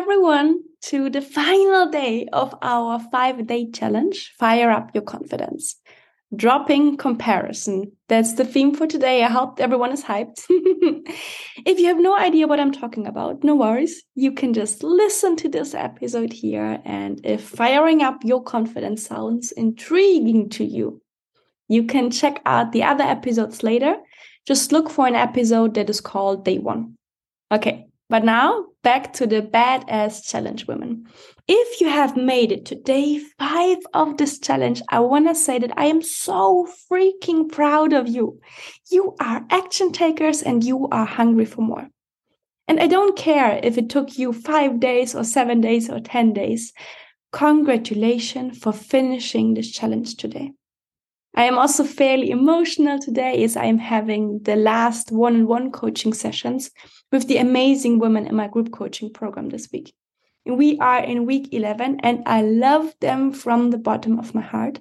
everyone to the final day of our five day challenge Fire Up Your Confidence. Dropping comparison. That's the theme for today. I hope everyone is hyped. if you have no idea what I'm talking about, no worries. You can just listen to this episode here. And if firing up your confidence sounds intriguing to you, you can check out the other episodes later. Just look for an episode that is called Day One. Okay, but now back to the badass challenge women. If you have made it to day five of this challenge, I want to say that I am so freaking proud of you. You are action takers and you are hungry for more. And I don't care if it took you five days or seven days or 10 days. Congratulations for finishing this challenge today. I am also fairly emotional today as I am having the last one on one coaching sessions with the amazing women in my group coaching program this week. We are in week 11 and I love them from the bottom of my heart.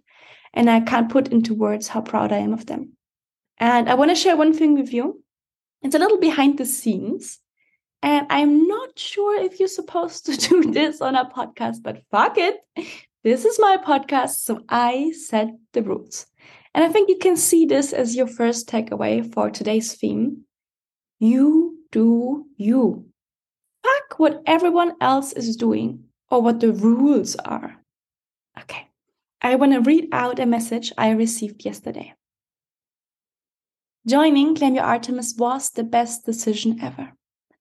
And I can't put into words how proud I am of them. And I want to share one thing with you. It's a little behind the scenes. And I'm not sure if you're supposed to do this on a podcast, but fuck it. This is my podcast, so I set the rules. And I think you can see this as your first takeaway for today's theme. You do you. Fuck what everyone else is doing or what the rules are. Okay, I want to read out a message I received yesterday. Joining Claim Your Artemis was the best decision ever.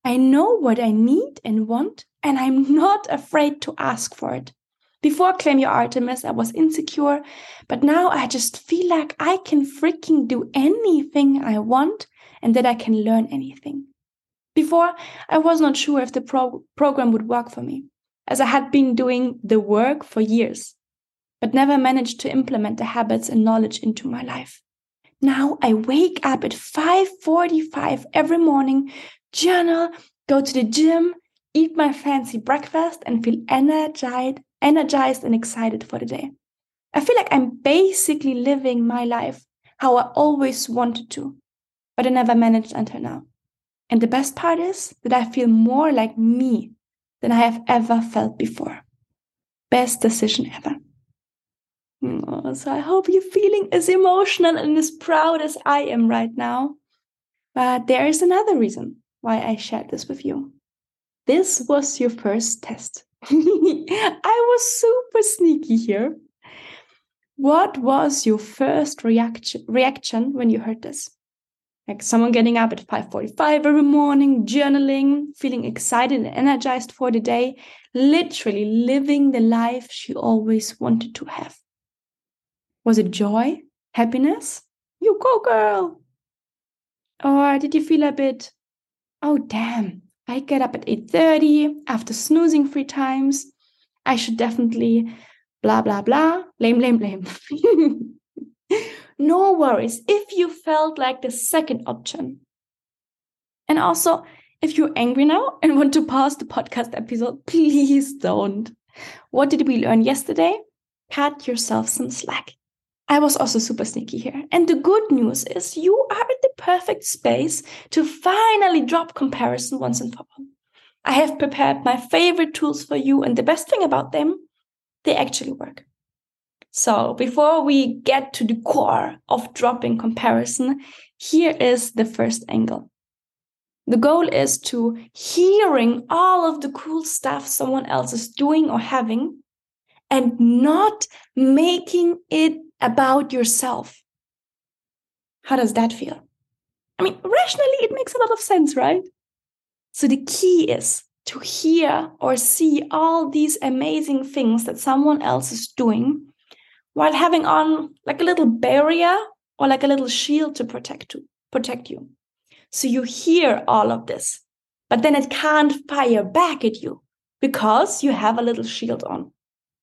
I know what I need and want, and I'm not afraid to ask for it. Before Claim Your Artemis, I was insecure, but now I just feel like I can freaking do anything I want and that I can learn anything. Before, I was not sure if the pro program would work for me, as I had been doing the work for years, but never managed to implement the habits and knowledge into my life. Now I wake up at 5:45 every morning, journal, go to the gym, eat my fancy breakfast and feel energized, energized and excited for the day. I feel like I'm basically living my life how I always wanted to, but I never managed until now. And the best part is that I feel more like me than I have ever felt before. Best decision ever. Oh, so I hope you're feeling as emotional and as proud as I am right now. But there is another reason why I shared this with you. This was your first test. I was super sneaky here. What was your first reaction reaction when you heard this? like someone getting up at 5:45 every morning, journaling, feeling excited and energized for the day, literally living the life she always wanted to have. Was it joy, happiness? You go, girl. Or did you feel a bit, oh damn, I get up at 8:30 after snoozing three times. I should definitely blah blah blah, lame, lame, lame. no worries if you felt like the second option. And also, if you're angry now and want to pause the podcast episode, please don't. What did we learn yesterday? Cut yourself some slack. I was also super sneaky here. And the good news is you are in the perfect space to finally drop comparison once and for all. I have prepared my favorite tools for you, and the best thing about them, they actually work. So before we get to the core of dropping comparison, here is the first angle. The goal is to hearing all of the cool stuff someone else is doing or having and not making it about yourself. How does that feel? I mean, rationally, it makes a lot of sense, right? So the key is to hear or see all these amazing things that someone else is doing while having on like a little barrier or like a little shield to protect to protect you. So you hear all of this, but then it can't fire back at you because you have a little shield on.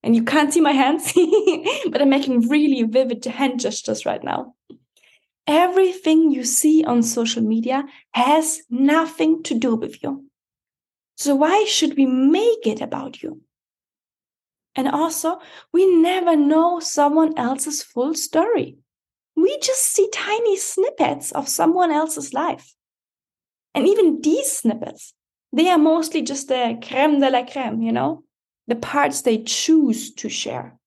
And you can't see my hands, but I'm making really vivid hand gestures right now. Everything you see on social media has nothing to do with you. So why should we make it about you? And also, we never know someone else's full story. We just see tiny snippets of someone else's life. And even these snippets, They are mostly just the creme de la creme, you know, the parts they choose to share.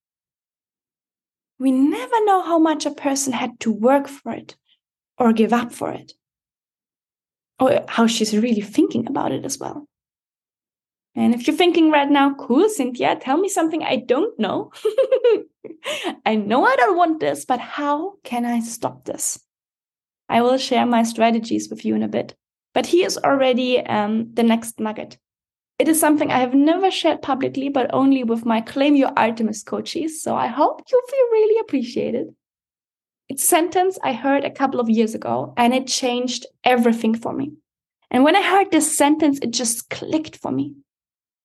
We never know how much a person had to work for it or give up for it, or how she's really thinking about it as well. And if you're thinking right now, cool, Cynthia, tell me something I don't know. I know I don't want this, but how can I stop this? I will share my strategies with you in a bit. But here's already um, the next nugget. It is something I have never shared publicly, but only with my Claim Your Artemis coaches. So I hope you feel really appreciated. It's a sentence I heard a couple of years ago, and it changed everything for me. And when I heard this sentence, it just clicked for me.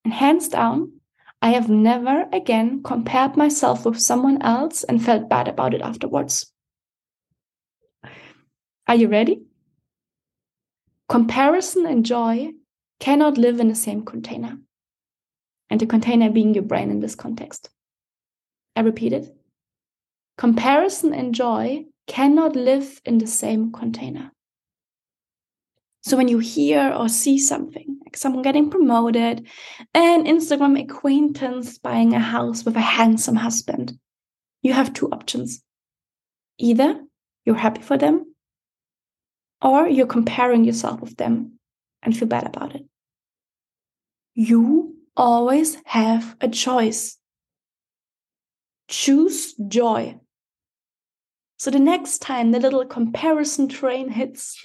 And hands down, I have never again compared myself with someone else and felt bad about it afterwards. Are you ready? Comparison and joy cannot live in the same container. And the container being your brain in this context. I repeat it. Comparison and joy cannot live in the same container. So when you hear or see something, like someone getting promoted, an Instagram acquaintance buying a house with a handsome husband, you have two options. Either you're happy for them, or you're comparing yourself with them and feel bad about it. You always have a choice. Choose joy. So the next time the little comparison train hits,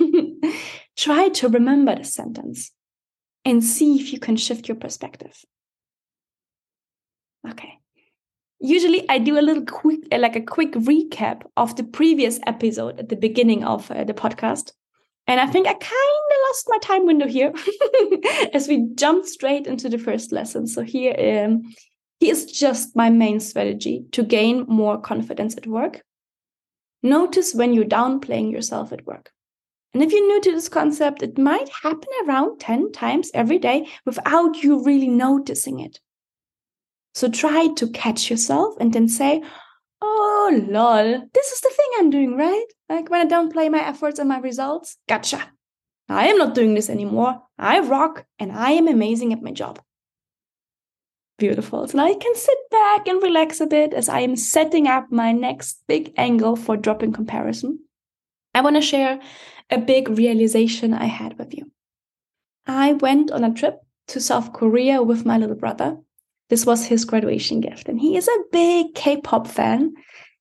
try to remember the sentence and see if you can shift your perspective. Okay. Usually I do a little quick, like a quick recap of the previous episode at the beginning of uh, the podcast. And I think I kind of lost my time window here as we jumped straight into the first lesson. So here, um, here's just my main strategy to gain more confidence at work Notice when you're downplaying yourself at work. And if you're new to this concept, it might happen around 10 times every day without you really noticing it. So try to catch yourself and then say, Oh, lol, this is the thing I'm doing, right? Like when I downplay my efforts and my results, gotcha. I am not doing this anymore. I rock and I am amazing at my job. Beautiful. So now I can sit back and relax a bit as I am setting up my next big angle for dropping comparison. I want to share a big realization I had with you. I went on a trip to South Korea with my little brother. This was his graduation gift, and he is a big K pop fan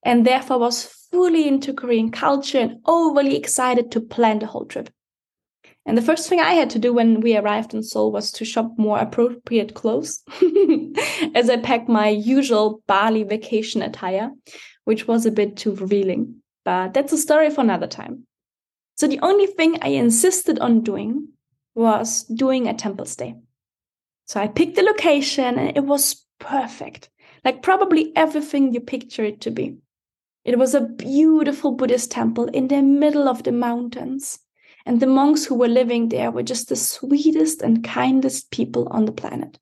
and therefore was fully into Korean culture and overly excited to plan the whole trip. And the first thing I had to do when we arrived in Seoul was to shop more appropriate clothes as I packed my usual Bali vacation attire, which was a bit too revealing. But that's a story for another time. So the only thing I insisted on doing was doing a temple stay. So I picked the location and it was perfect. Like probably everything you picture it to be. It was a beautiful Buddhist temple in the middle of the mountains and the monks who were living there were just the sweetest and kindest people on the planet.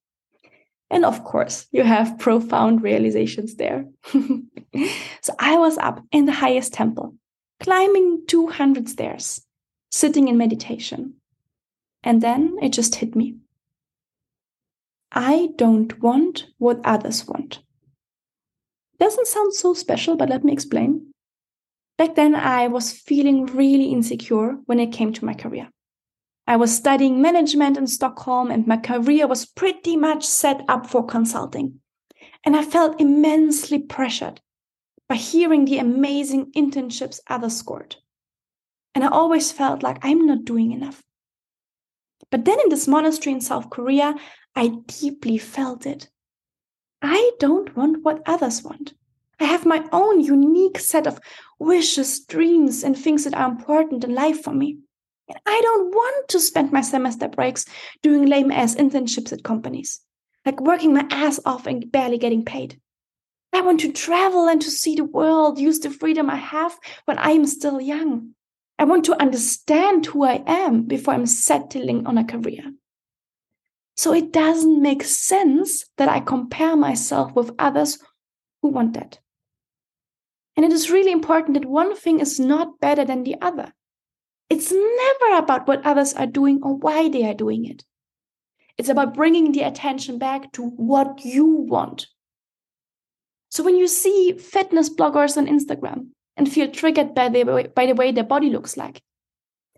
And of course, you have profound realizations there. so I was up in the highest temple, climbing 200 stairs, sitting in meditation. And then it just hit me. I don't want what others want. Doesn't sound so special, but let me explain. Back then, I was feeling really insecure when it came to my career. I was studying management in Stockholm, and my career was pretty much set up for consulting. And I felt immensely pressured by hearing the amazing internships others scored. And I always felt like I'm not doing enough. But then in this monastery in South Korea, I deeply felt it. I don't want what others want. I have my own unique set of wishes, dreams, and things that are important in life for me. And I don't want to spend my semester breaks doing lame ass internships at companies, like working my ass off and barely getting paid. I want to travel and to see the world, use the freedom I have when I am still young. I want to understand who I am before I'm settling on a career. So it doesn't make sense that I compare myself with others who want that. And it is really important that one thing is not better than the other. It's never about what others are doing or why they are doing it. It's about bringing the attention back to what you want. So when you see fitness bloggers on Instagram and feel triggered by the by the way their body looks like,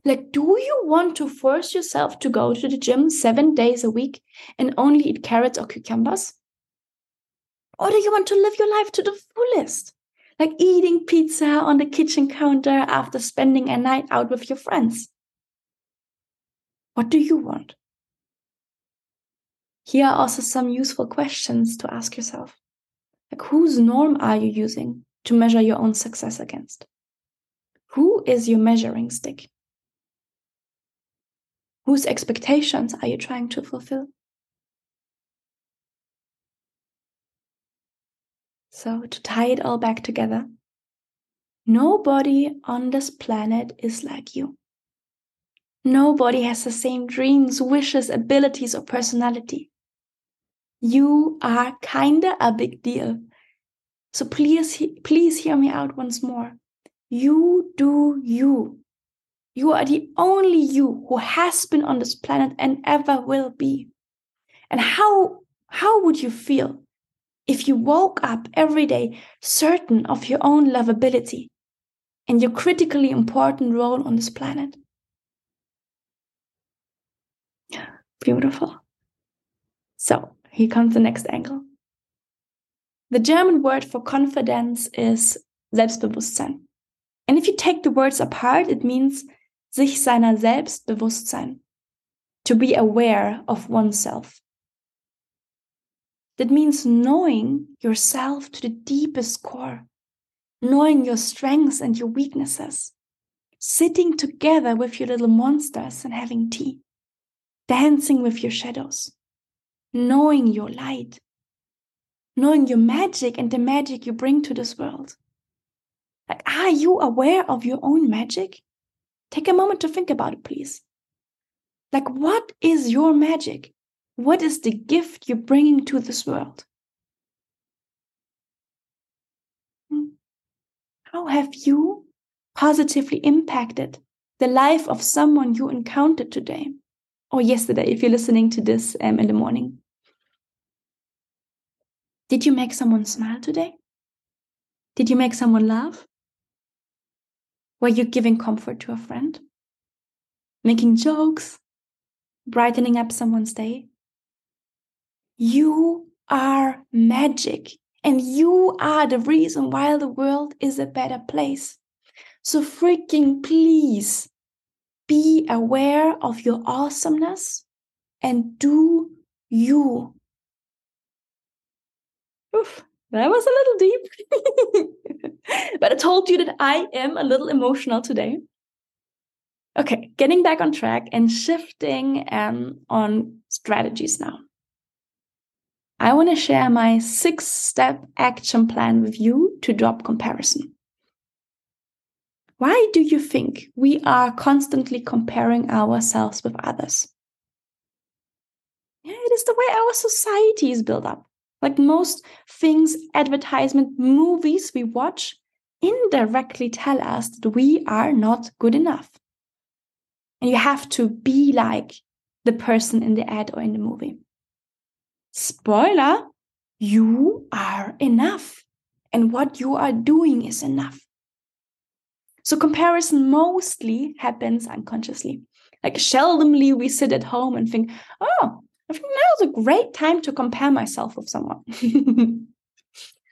like, do you want to force yourself to go to the gym seven days a week and only eat carrots or cucumbers? Or do you want to live your life to the fullest? Like eating pizza on the kitchen counter after spending a night out with your friends. What do you want? Here are also some useful questions to ask yourself. Like, whose norm are you using to measure your own success against? Who is your measuring stick? Whose expectations are you trying to fulfill? So, to tie it all back together, nobody on this planet is like you. Nobody has the same dreams, wishes, abilities, or personality. You are kinda a big deal. So please, please hear me out once more. You do you. You are the only you who has been on this planet and ever will be. And how, how would you feel if you woke up every day certain of your own lovability and your critically important role on this planet? Beautiful. So here comes the next angle. The German word for confidence is Selbstbewusstsein. And if you take the words apart, it means sich seiner selbst bewusst sein, to be aware of oneself. That means knowing yourself to the deepest core, knowing your strengths and your weaknesses, sitting together with your little monsters and having tea, dancing with your shadows, knowing your light, knowing your magic and the magic you bring to this world. Like, are you aware of your own magic? Take a moment to think about it, please. Like, what is your magic? What is the gift you're bringing to this world? Hmm. How have you positively impacted the life of someone you encountered today or yesterday if you're listening to this um, in the morning? Did you make someone smile today? Did you make someone laugh? Were you giving comfort to a friend? Making jokes? Brightening up someone's day? You are magic and you are the reason why the world is a better place. So freaking please be aware of your awesomeness and do you. Oof, that was a little deep. but I told you that I am a little emotional today. Okay, getting back on track and shifting um, on strategies now. I want to share my six step action plan with you to drop comparison. Why do you think we are constantly comparing ourselves with others? Yeah, it is the way our society is built up. Like most things, advertisement, movies we watch indirectly tell us that we are not good enough. And you have to be like the person in the ad or in the movie. Spoiler, you are enough. And what you are doing is enough. So comparison mostly happens unconsciously. Like seldomly we sit at home and think, oh, I think now is a great time to compare myself with someone.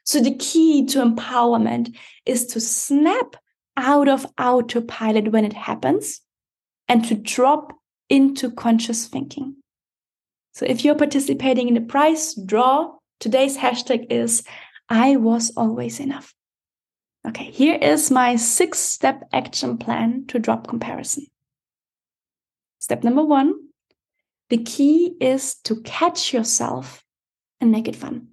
so the key to empowerment is to snap out of autopilot when it happens and to drop into conscious thinking. So if you're participating in the prize draw, today's hashtag is I was always enough. Okay, here is my six step action plan to drop comparison. Step number one the key is to catch yourself and make it fun.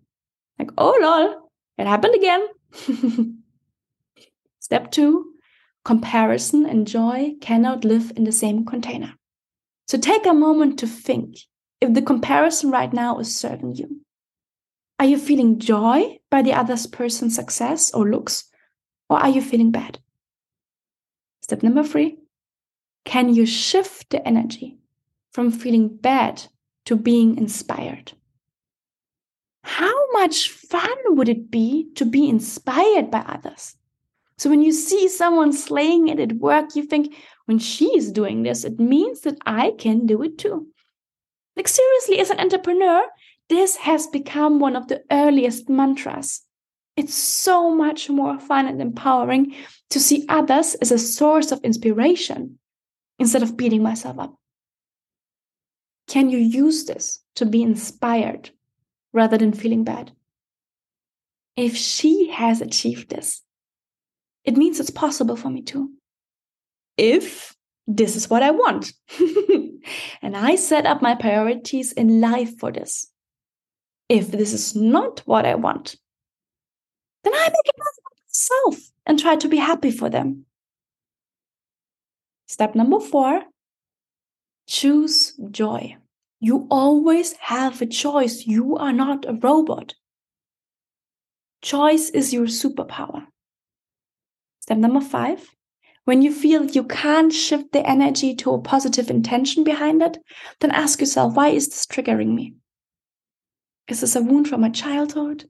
Like, oh lol, it happened again. Step two comparison and joy cannot live in the same container. So take a moment to think if the comparison right now is serving you. Are you feeling joy by the other person's success or looks, or are you feeling bad? Step number three can you shift the energy from feeling bad to being inspired. How much fun would it be to be inspired by others? So when you see someone slaying it at work, you think, when she is doing this, it means that I can do it too. Like, seriously, as an entrepreneur, this has become one of the earliest mantras. It's so much more fun and empowering to see others as a source of inspiration instead of beating myself up. Can you use this to be inspired rather than feeling bad? If she has achieved this, it means it's possible for me too. If this is what I want. and I set up my priorities in life for this. If this is not what I want, then I make it myself and try to be happy for them. Step number four choose joy. You always have a choice. You are not a robot. Choice is your superpower. Step number five when you feel you can't shift the energy to a positive intention behind it, then ask yourself, why is this triggering me? Is this a wound from my childhood?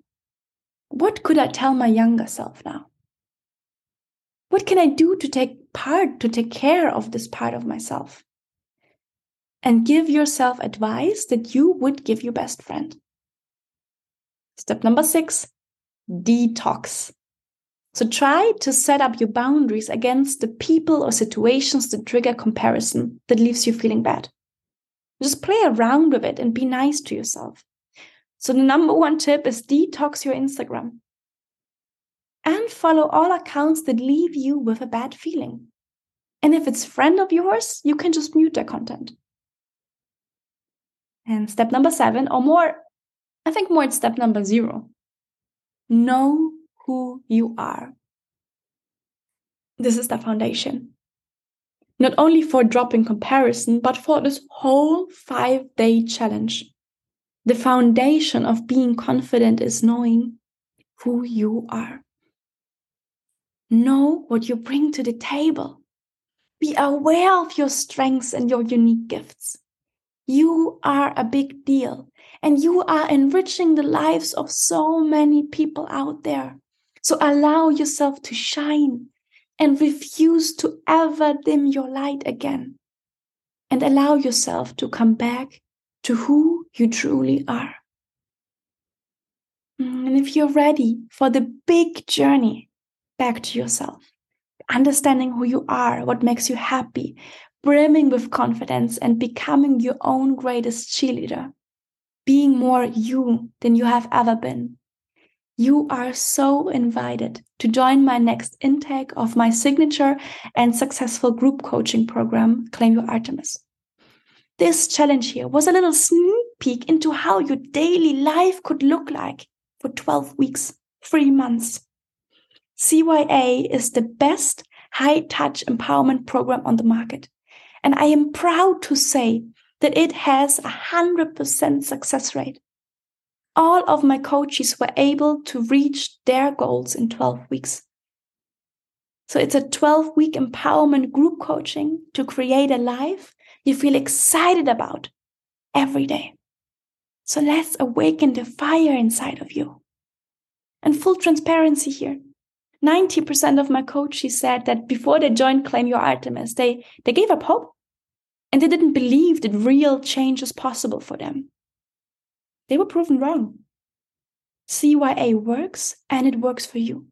What could I tell my younger self now? What can I do to take part, to take care of this part of myself? And give yourself advice that you would give your best friend. Step number six detox. So try to set up your boundaries against the people or situations that trigger comparison that leaves you feeling bad. Just play around with it and be nice to yourself. So, the number one tip is detox your Instagram and follow all accounts that leave you with a bad feeling. And if it's friend of yours, you can just mute their content. And step number seven, or more, I think more it's step number zero. Know who you are. This is the foundation. Not only for dropping comparison, but for this whole five day challenge. The foundation of being confident is knowing who you are. Know what you bring to the table. Be aware of your strengths and your unique gifts. You are a big deal and you are enriching the lives of so many people out there. So allow yourself to shine and refuse to ever dim your light again. And allow yourself to come back to who you truly are. Mm, and if you're ready for the big journey back to yourself, understanding who you are, what makes you happy, brimming with confidence, and becoming your own greatest cheerleader, being more you than you have ever been. You are so invited to join my next intake of my signature and successful group coaching program, Claim Your Artemis. This challenge here was a little sneak peek into how your daily life could look like for 12 weeks, three months. CYA is the best high touch empowerment program on the market. And I am proud to say that it has a 100% success rate. All of my coaches were able to reach their goals in 12 weeks. So it's a 12 week empowerment group coaching to create a life you feel excited about every day. So let's awaken the fire inside of you. And full transparency here. 90% of my coaches said that before they joined Claim Your Artemis, they, they gave up hope and they didn't believe that real change is possible for them. They were proven wrong. CYA works and it works for you,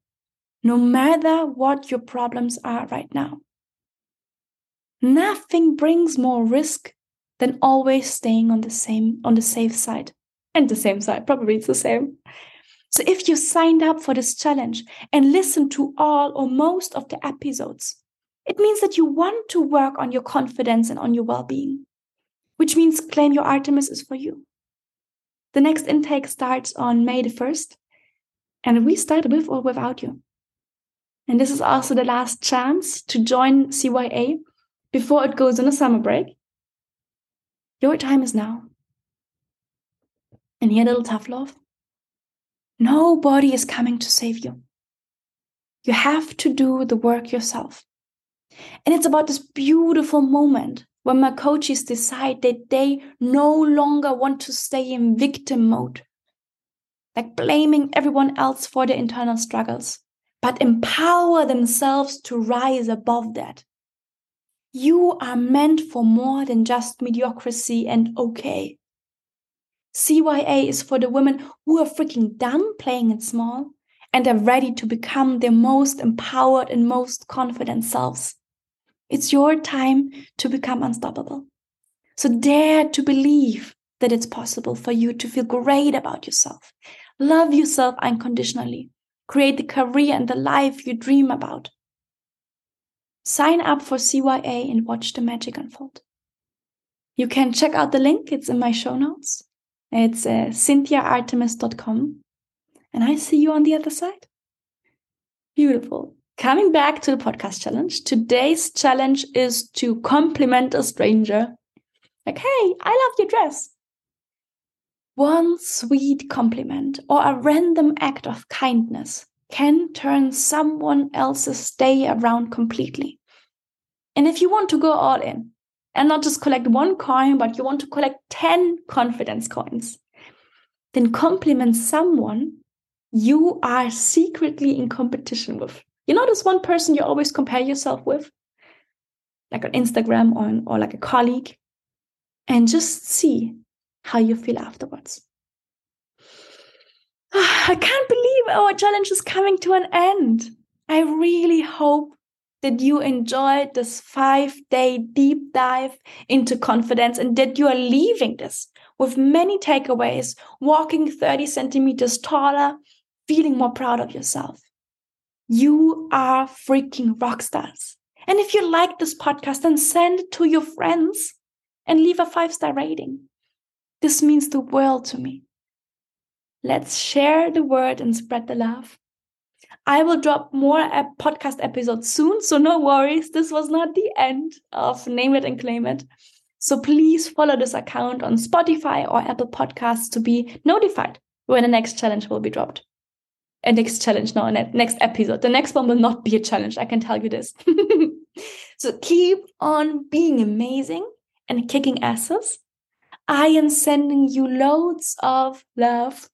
no matter what your problems are right now. Nothing brings more risk than always staying on the same on the safe side. And the same side, probably it's the same. So if you signed up for this challenge and listened to all or most of the episodes, it means that you want to work on your confidence and on your well-being, which means claim your Artemis is for you. The next intake starts on May the 1st, and we start with or without you. And this is also the last chance to join CYA before it goes on a summer break. Your time is now. And here, little tough love. Nobody is coming to save you. You have to do the work yourself. And it's about this beautiful moment when my coaches decide that they no longer want to stay in victim mode, like blaming everyone else for their internal struggles, but empower themselves to rise above that. You are meant for more than just mediocrity and okay. CYA is for the women who are freaking done playing it small and are ready to become their most empowered and most confident selves. It's your time to become unstoppable. So dare to believe that it's possible for you to feel great about yourself. Love yourself unconditionally. Create the career and the life you dream about. Sign up for CYA and watch the magic unfold. You can check out the link, it's in my show notes. It's uh, cynthiaartemis.com. And I see you on the other side. Beautiful. Coming back to the podcast challenge, today's challenge is to compliment a stranger. Like, hey, I love your dress. One sweet compliment or a random act of kindness can turn someone else's day around completely. And if you want to go all in and not just collect one coin, but you want to collect 10 confidence coins, then compliment someone you are secretly in competition with. You know, this one person you always compare yourself with, like on Instagram or, or like a colleague, and just see how you feel afterwards. I can't believe our challenge is coming to an end. I really hope that you enjoyed this five day deep dive into confidence and that you are leaving this with many takeaways, walking 30 centimeters taller, feeling more proud of yourself. You are freaking rock stars. And if you like this podcast, then send it to your friends and leave a five star rating. This means the world to me. Let's share the word and spread the love. I will drop more podcast episodes soon, so no worries. This was not the end of Name It and Claim It. So please follow this account on Spotify or Apple Podcasts to be notified when the next challenge will be dropped. A next challenge, no, a next episode. The next one will not be a challenge, I can tell you this. so keep on being amazing and kicking asses. I am sending you loads of love